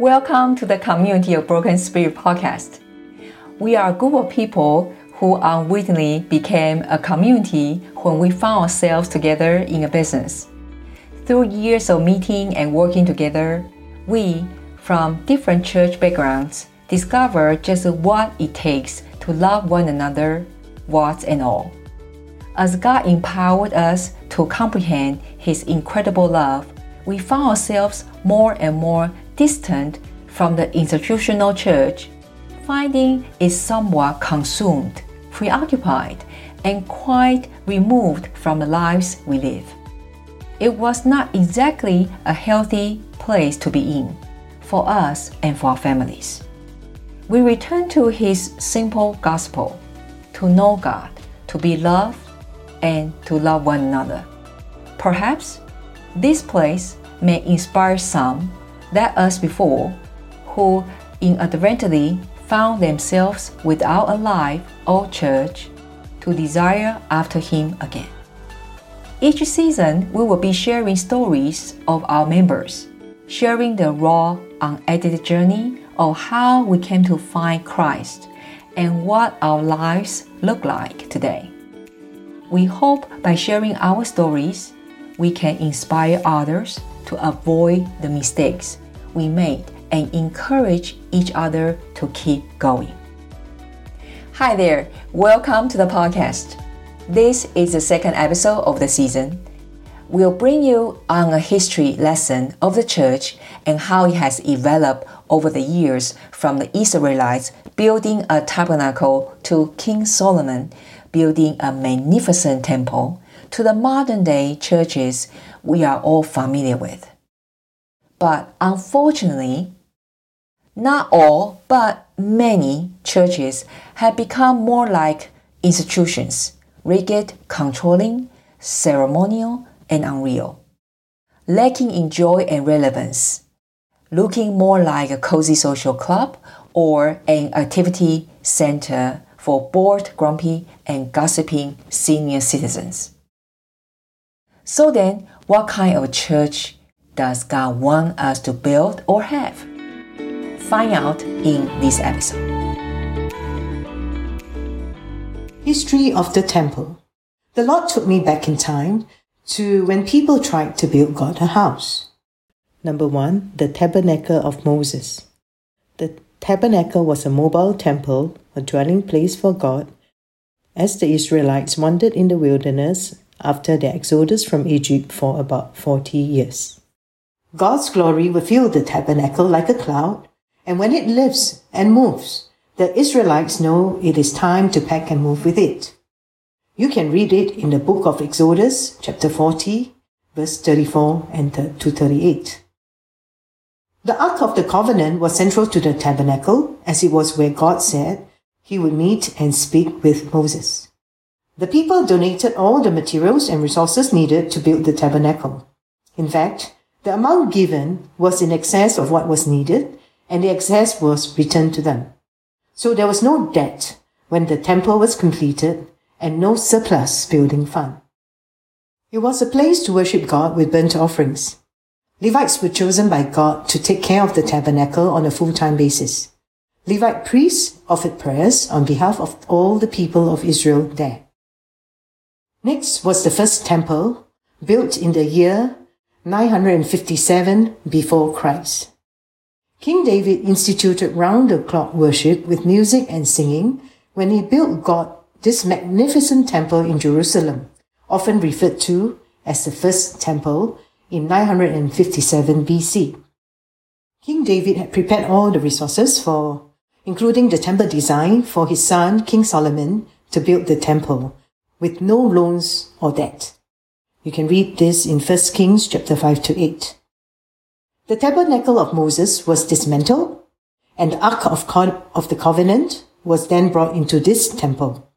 Welcome to the Community of Broken Spirit podcast. We are a group of people who unwittingly became a community when we found ourselves together in a business. Through years of meeting and working together, we, from different church backgrounds, discover just what it takes to love one another, warts and all. As God empowered us to comprehend His incredible love, we found ourselves more and more distant from the institutional church, finding it somewhat consumed, preoccupied, and quite removed from the lives we live. It was not exactly a healthy place to be in for us and for our families. We return to His simple gospel to know God, to be loved, and to love one another. Perhaps this place may inspire some that us before who inadvertently found themselves without a life or church to desire after Him again. Each season, we will be sharing stories of our members, sharing the raw, unedited journey of how we came to find Christ and what our lives look like today. We hope by sharing our stories, we can inspire others to avoid the mistakes we made and encourage each other to keep going. Hi there, welcome to the podcast. This is the second episode of the season. We'll bring you on a history lesson of the church and how it has developed over the years from the Israelites building a tabernacle to King Solomon building a magnificent temple to the modern day churches we are all familiar with. But unfortunately, not all, but many churches have become more like institutions, rigid, controlling, ceremonial, and unreal, lacking in joy and relevance, looking more like a cozy social club or an activity center for bored, grumpy, and gossiping senior citizens. So then, what kind of church does God want us to build or have? Find out in this episode. History of the Temple. The Lord took me back in time to when people tried to build God a house. Number one, the Tabernacle of Moses. The tabernacle was a mobile temple, a dwelling place for God, as the Israelites wandered in the wilderness after their exodus from Egypt for about 40 years. God's glory will fill the tabernacle like a cloud, and when it lifts and moves, the Israelites know it is time to pack and move with it. You can read it in the book of Exodus, chapter 40, verse 34 and to 38. The Ark of the Covenant was central to the tabernacle, as it was where God said he would meet and speak with Moses. The people donated all the materials and resources needed to build the tabernacle. In fact, the amount given was in excess of what was needed, and the excess was returned to them. So there was no debt when the temple was completed and no surplus building fund. It was a place to worship God with burnt offerings. Levites were chosen by God to take care of the tabernacle on a full-time basis. Levite priests offered prayers on behalf of all the people of Israel there. Next was the first temple, built in the year 957 before Christ. King David instituted round the clock worship with music and singing when he built God this magnificent temple in Jerusalem, often referred to as the first temple in 957 BC. King David had prepared all the resources for, including the temple design for his son King Solomon to build the temple with no loans or debt. You can read this in 1 Kings chapter 5 to 8. The tabernacle of Moses was dismantled, and the Ark of, Co- of the Covenant was then brought into this temple.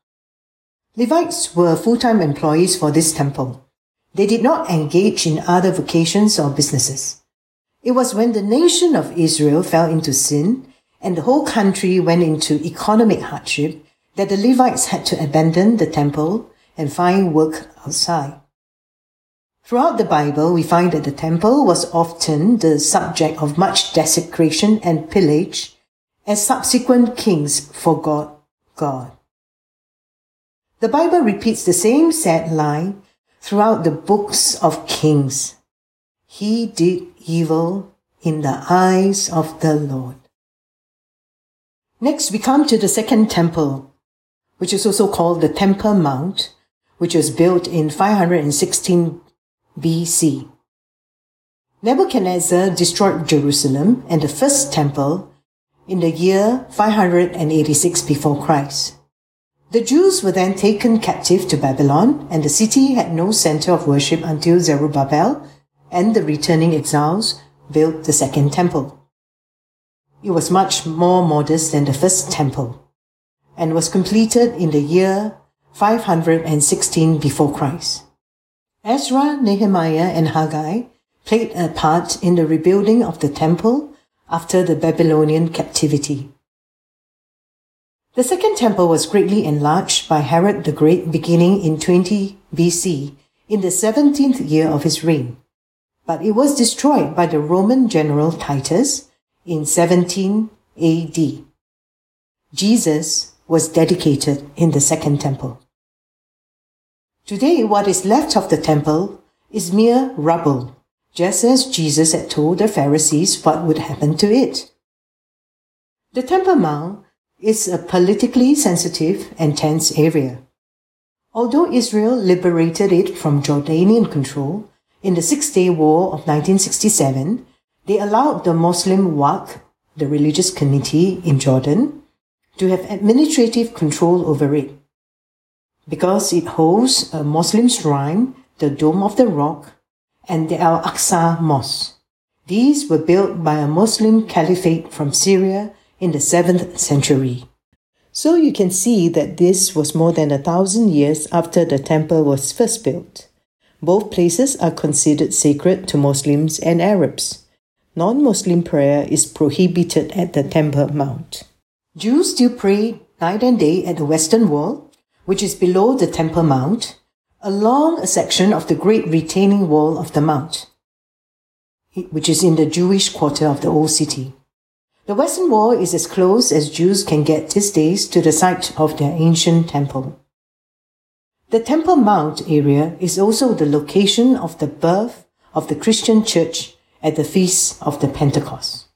Levites were full-time employees for this temple. They did not engage in other vocations or businesses. It was when the nation of Israel fell into sin and the whole country went into economic hardship that the Levites had to abandon the temple and find work outside. Throughout the Bible, we find that the temple was often the subject of much desecration and pillage as subsequent kings forgot God. The Bible repeats the same sad line throughout the books of Kings. He did evil in the eyes of the Lord. Next, we come to the second temple, which is also called the Temple Mount, which was built in 516 BC. Nebuchadnezzar destroyed Jerusalem and the first temple in the year 586 before Christ. The Jews were then taken captive to Babylon, and the city had no center of worship until Zerubbabel and the returning exiles built the second temple. It was much more modest than the first temple and was completed in the year 516 before Christ. Ezra, Nehemiah, and Haggai played a part in the rebuilding of the temple after the Babylonian captivity. The second temple was greatly enlarged by Herod the Great beginning in 20 BC in the 17th year of his reign, but it was destroyed by the Roman general Titus in 17 AD. Jesus was dedicated in the second temple. Today, what is left of the temple is mere rubble, just as Jesus had told the Pharisees what would happen to it. The Temple Mount is a politically sensitive and tense area. Although Israel liberated it from Jordanian control in the Six Day War of 1967, they allowed the Muslim Waqf, the religious committee in Jordan, to have administrative control over it because it hosts a Muslim shrine, the Dome of the Rock, and the Al Aqsa Mosque. These were built by a Muslim caliphate from Syria in the 7th century. So you can see that this was more than a thousand years after the temple was first built. Both places are considered sacred to Muslims and Arabs. Non Muslim prayer is prohibited at the Temple Mount. Jews still pray night and day at the Western Wall which is below the Temple Mount, along a section of the great retaining wall of the Mount, which is in the Jewish quarter of the Old City. The Western Wall is as close as Jews can get these days to the site of their ancient temple. The Temple Mount area is also the location of the birth of the Christian church at the Feast of the Pentecost.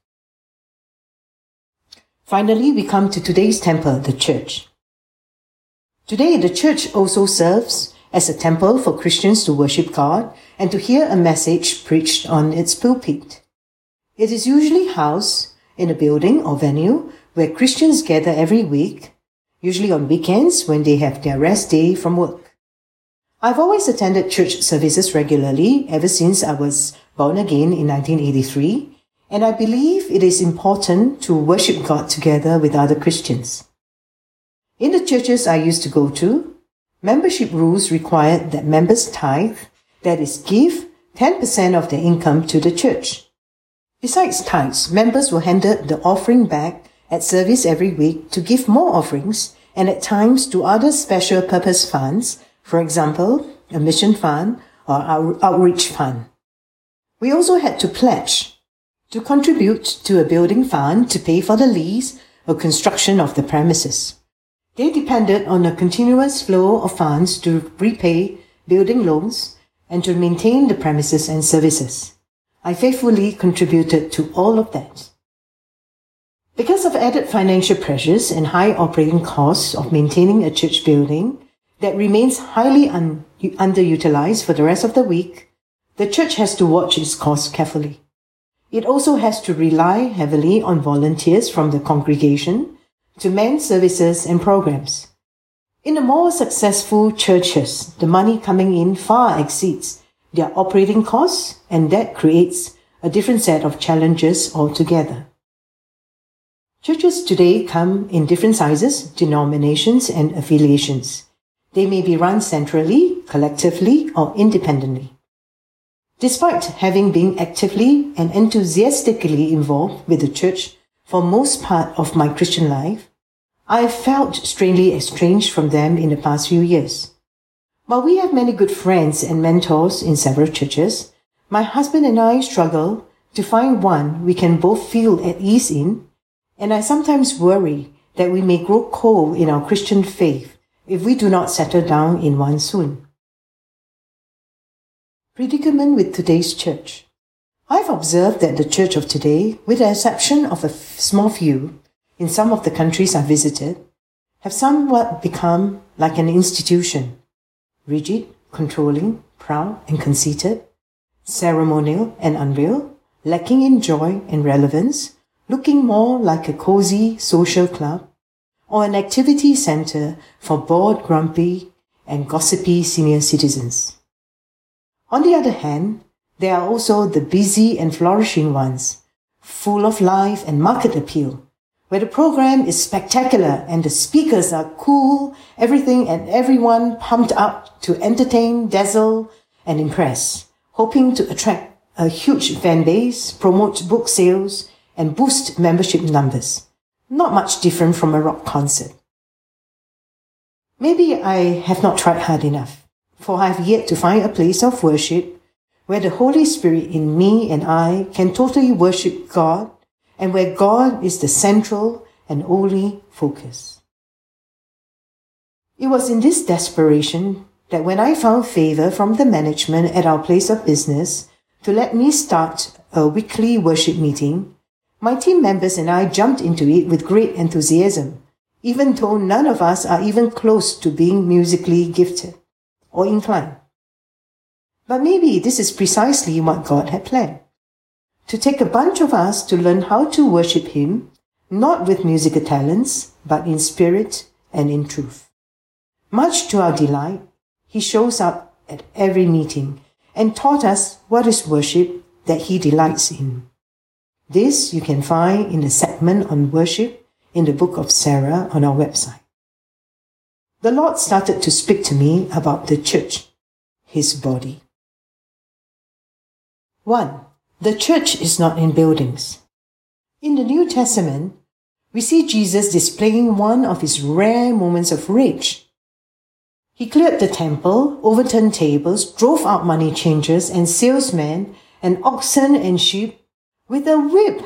Finally, we come to today's temple, the church. Today, the church also serves as a temple for Christians to worship God and to hear a message preached on its pulpit. It is usually housed in a building or venue where Christians gather every week, usually on weekends when they have their rest day from work. I've always attended church services regularly ever since I was born again in 1983, and I believe it is important to worship God together with other Christians. In the churches I used to go to, membership rules required that members tithe, that is, give 10% of their income to the church. Besides tithes, members were handed the offering bag at service every week to give more offerings and at times to other special purpose funds, for example, a mission fund or outreach fund. We also had to pledge to contribute to a building fund to pay for the lease or construction of the premises. They depended on a continuous flow of funds to repay building loans and to maintain the premises and services. I faithfully contributed to all of that. Because of added financial pressures and high operating costs of maintaining a church building that remains highly un- underutilized for the rest of the week, the church has to watch its costs carefully. It also has to rely heavily on volunteers from the congregation to man services and programs. In the more successful churches, the money coming in far exceeds their operating costs, and that creates a different set of challenges altogether. Churches today come in different sizes, denominations, and affiliations. They may be run centrally, collectively, or independently. Despite having been actively and enthusiastically involved with the church for most part of my Christian life, I have felt strangely estranged from them in the past few years. While we have many good friends and mentors in several churches, my husband and I struggle to find one we can both feel at ease in, and I sometimes worry that we may grow cold in our Christian faith if we do not settle down in one soon. Predicament with today's church. I've observed that the church of today, with the exception of a small few in some of the countries I visited, have somewhat become like an institution rigid, controlling, proud, and conceited, ceremonial and unreal, lacking in joy and relevance, looking more like a cozy social club or an activity center for bored, grumpy, and gossipy senior citizens. On the other hand, there are also the busy and flourishing ones, full of life and market appeal, where the program is spectacular and the speakers are cool, everything and everyone pumped up to entertain, dazzle, and impress, hoping to attract a huge fan base, promote book sales, and boost membership numbers. Not much different from a rock concert. Maybe I have not tried hard enough for I have yet to find a place of worship where the Holy Spirit in me and I can totally worship God and where God is the central and only focus. It was in this desperation that when I found favor from the management at our place of business to let me start a weekly worship meeting, my team members and I jumped into it with great enthusiasm, even though none of us are even close to being musically gifted or inclined. But maybe this is precisely what God had planned. To take a bunch of us to learn how to worship Him, not with musical talents, but in spirit and in truth. Much to our delight, He shows up at every meeting and taught us what is worship that He delights in. This you can find in the segment on worship in the book of Sarah on our website the Lord started to speak to me about the church, his body. 1. The church is not in buildings. In the New Testament, we see Jesus displaying one of his rare moments of rage. He cleared the temple, overturned tables, drove out money changers and salesmen and oxen and sheep with a whip.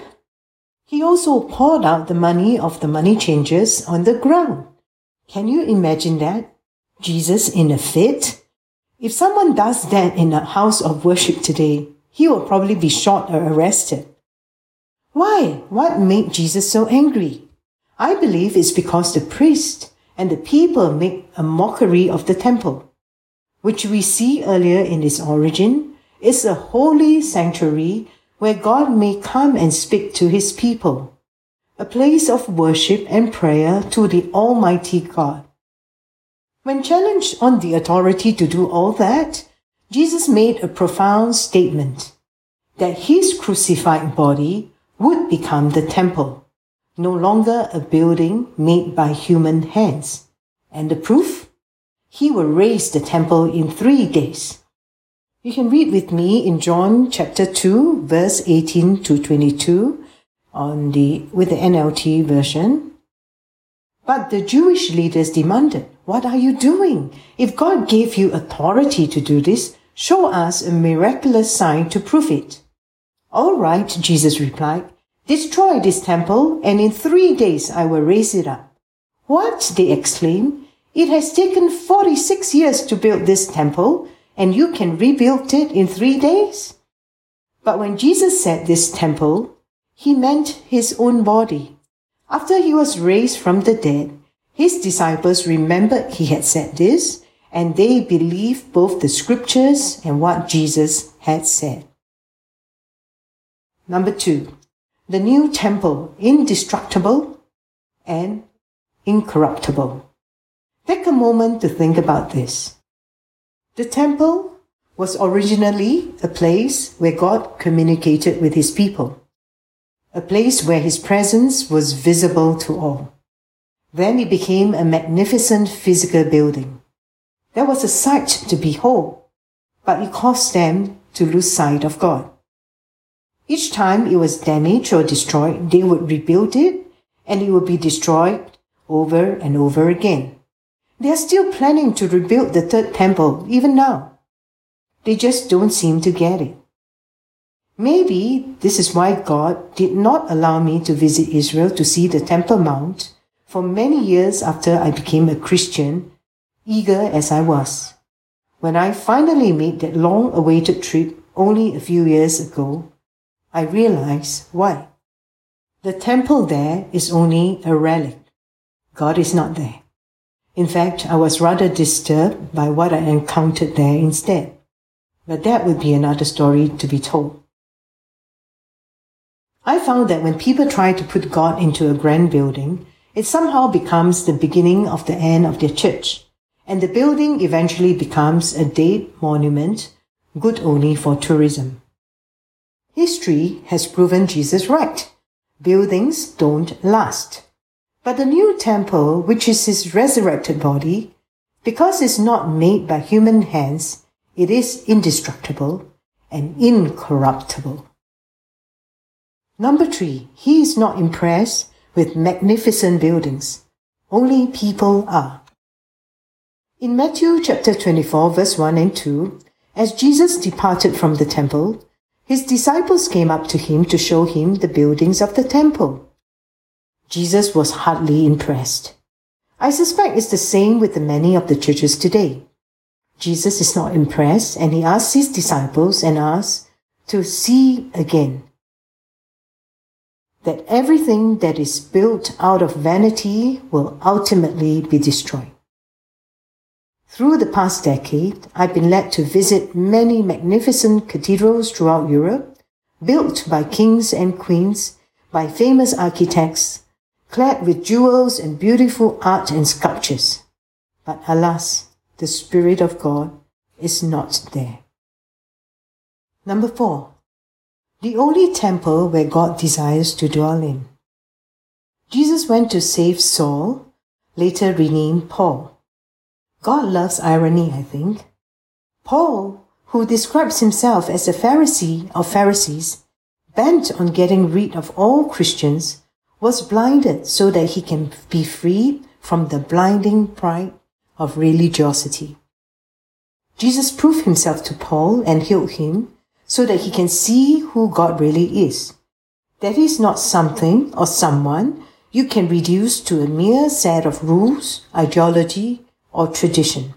He also poured out the money of the money changers on the ground. Can you imagine that? Jesus in a fit? If someone does that in a house of worship today, he will probably be shot or arrested. Why? What made Jesus so angry? I believe it's because the priest and the people make a mockery of the temple, which we see earlier in its origin is a holy sanctuary where God may come and speak to his people a place of worship and prayer to the Almighty God. When challenged on the authority to do all that, Jesus made a profound statement that his crucified body would become the temple, no longer a building made by human hands. And the proof? He will raise the temple in three days. You can read with me in John chapter 2, verse 18 to 22, on the, with the NLT version. But the Jewish leaders demanded, What are you doing? If God gave you authority to do this, show us a miraculous sign to prove it. All right, Jesus replied, Destroy this temple, and in three days I will raise it up. What? They exclaimed. It has taken 46 years to build this temple, and you can rebuild it in three days? But when Jesus said this temple, he meant his own body. After he was raised from the dead, his disciples remembered he had said this, and they believed both the scriptures and what Jesus had said. Number two, the new temple, indestructible and incorruptible. Take a moment to think about this. The temple was originally a place where God communicated with his people a place where his presence was visible to all. Then it became a magnificent physical building. There was a sight to behold, but it caused them to lose sight of God. Each time it was damaged or destroyed, they would rebuild it and it would be destroyed over and over again. They are still planning to rebuild the third temple even now. They just don't seem to get it. Maybe this is why God did not allow me to visit Israel to see the Temple Mount for many years after I became a Christian, eager as I was. When I finally made that long awaited trip only a few years ago, I realized why. The temple there is only a relic. God is not there. In fact, I was rather disturbed by what I encountered there instead. But that would be another story to be told. I found that when people try to put God into a grand building, it somehow becomes the beginning of the end of their church, and the building eventually becomes a dead monument, good only for tourism. History has proven Jesus right. Buildings don't last. But the new temple, which is his resurrected body, because it's not made by human hands, it is indestructible and incorruptible. Number three, he is not impressed with magnificent buildings. Only people are. In Matthew chapter 24 verse 1 and 2, as Jesus departed from the temple, his disciples came up to him to show him the buildings of the temple. Jesus was hardly impressed. I suspect it's the same with the many of the churches today. Jesus is not impressed and he asks his disciples and us to see again that everything that is built out of vanity will ultimately be destroyed. Through the past decade, I've been led to visit many magnificent cathedrals throughout Europe, built by kings and queens, by famous architects, clad with jewels and beautiful art and sculptures. But alas, the Spirit of God is not there. Number four, the only temple where God desires to dwell in. Jesus went to save Saul, later renamed Paul. God loves irony, I think. Paul, who describes himself as a Pharisee of Pharisees, bent on getting rid of all Christians, was blinded so that he can be freed from the blinding pride of religiosity. Jesus proved himself to Paul and healed him so that he can see who God really is. That is not something or someone you can reduce to a mere set of rules, ideology, or tradition.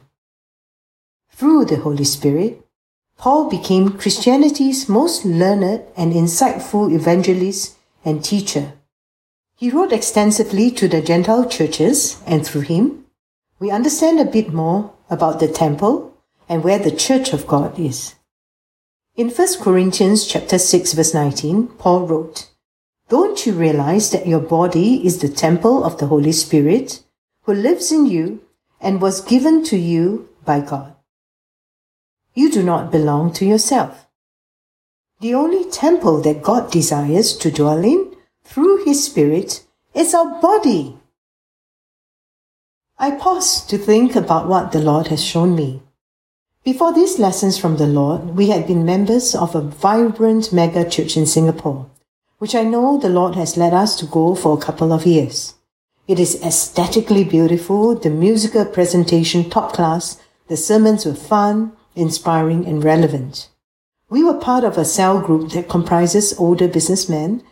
Through the Holy Spirit, Paul became Christianity's most learned and insightful evangelist and teacher. He wrote extensively to the Gentile churches, and through him, we understand a bit more about the temple and where the church of God is. In 1 Corinthians chapter 6 verse 19, Paul wrote, Don't you realize that your body is the temple of the Holy Spirit who lives in you and was given to you by God? You do not belong to yourself. The only temple that God desires to dwell in through His Spirit is our body. I pause to think about what the Lord has shown me. Before these lessons from the Lord, we had been members of a vibrant mega church in Singapore, which I know the Lord has led us to go for a couple of years. It is aesthetically beautiful, the musical presentation top class, the sermons were fun, inspiring, and relevant. We were part of a cell group that comprises older businessmen,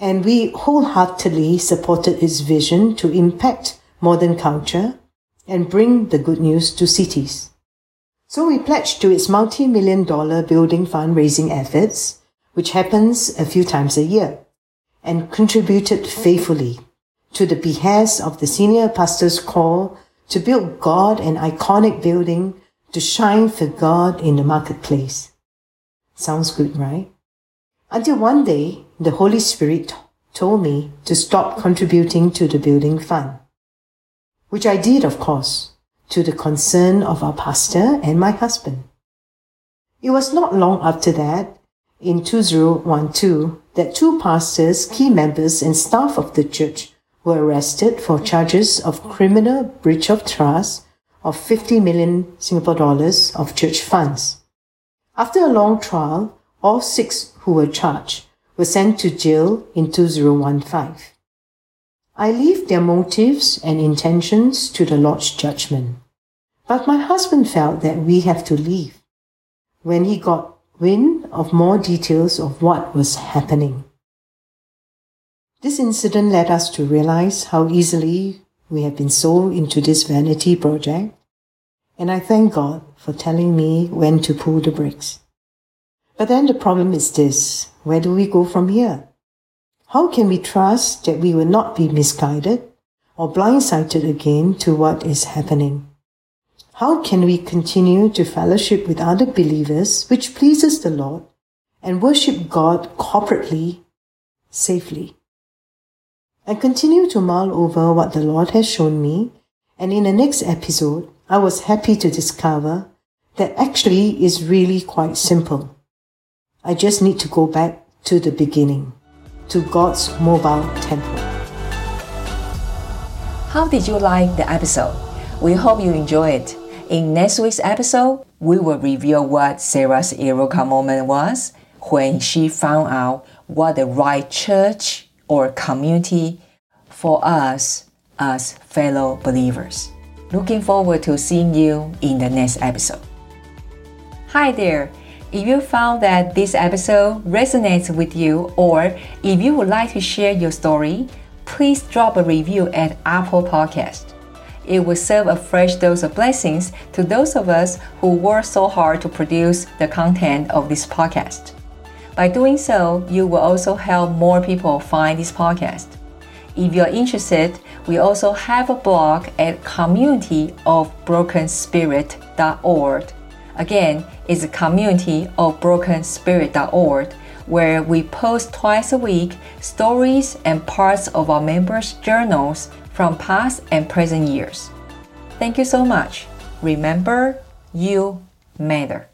and we wholeheartedly supported its vision to impact modern culture and bring the good news to cities. So we pledged to its multi-million dollar building fundraising efforts, which happens a few times a year, and contributed faithfully to the behest of the senior pastor's call to build God an iconic building to shine for God in the marketplace. Sounds good, right? Until one day, the Holy Spirit told me to stop contributing to the building fund. Which I did, of course to the concern of our pastor and my husband. It was not long after that, in 2012, that two pastors, key members, and staff of the church were arrested for charges of criminal breach of trust of 50 million Singapore dollars of church funds. After a long trial, all six who were charged were sent to jail in 2015. I leave their motives and intentions to the Lord's judgment. But my husband felt that we have to leave when he got wind of more details of what was happening. This incident led us to realize how easily we have been sold into this vanity project, and I thank God for telling me when to pull the brakes. But then the problem is this where do we go from here? How can we trust that we will not be misguided or blindsided again to what is happening? How can we continue to fellowship with other believers, which pleases the Lord, and worship God corporately, safely? I continue to mull over what the Lord has shown me, and in the next episode, I was happy to discover that actually is really quite simple. I just need to go back to the beginning, to God's mobile temple. How did you like the episode? We hope you enjoy it. In next week's episode, we will reveal what Sarah's Eureka moment was when she found out what the right church or community for us as fellow believers. Looking forward to seeing you in the next episode. Hi there! If you found that this episode resonates with you, or if you would like to share your story, please drop a review at Apple Podcast. It will serve a fresh dose of blessings to those of us who work so hard to produce the content of this podcast. By doing so, you will also help more people find this podcast. If you're interested, we also have a blog at communityofbrokenspirit.org. Again, it's a community of brokenspirit.org where we post twice a week stories and parts of our members' journals from past and present years. Thank you so much. Remember, you matter.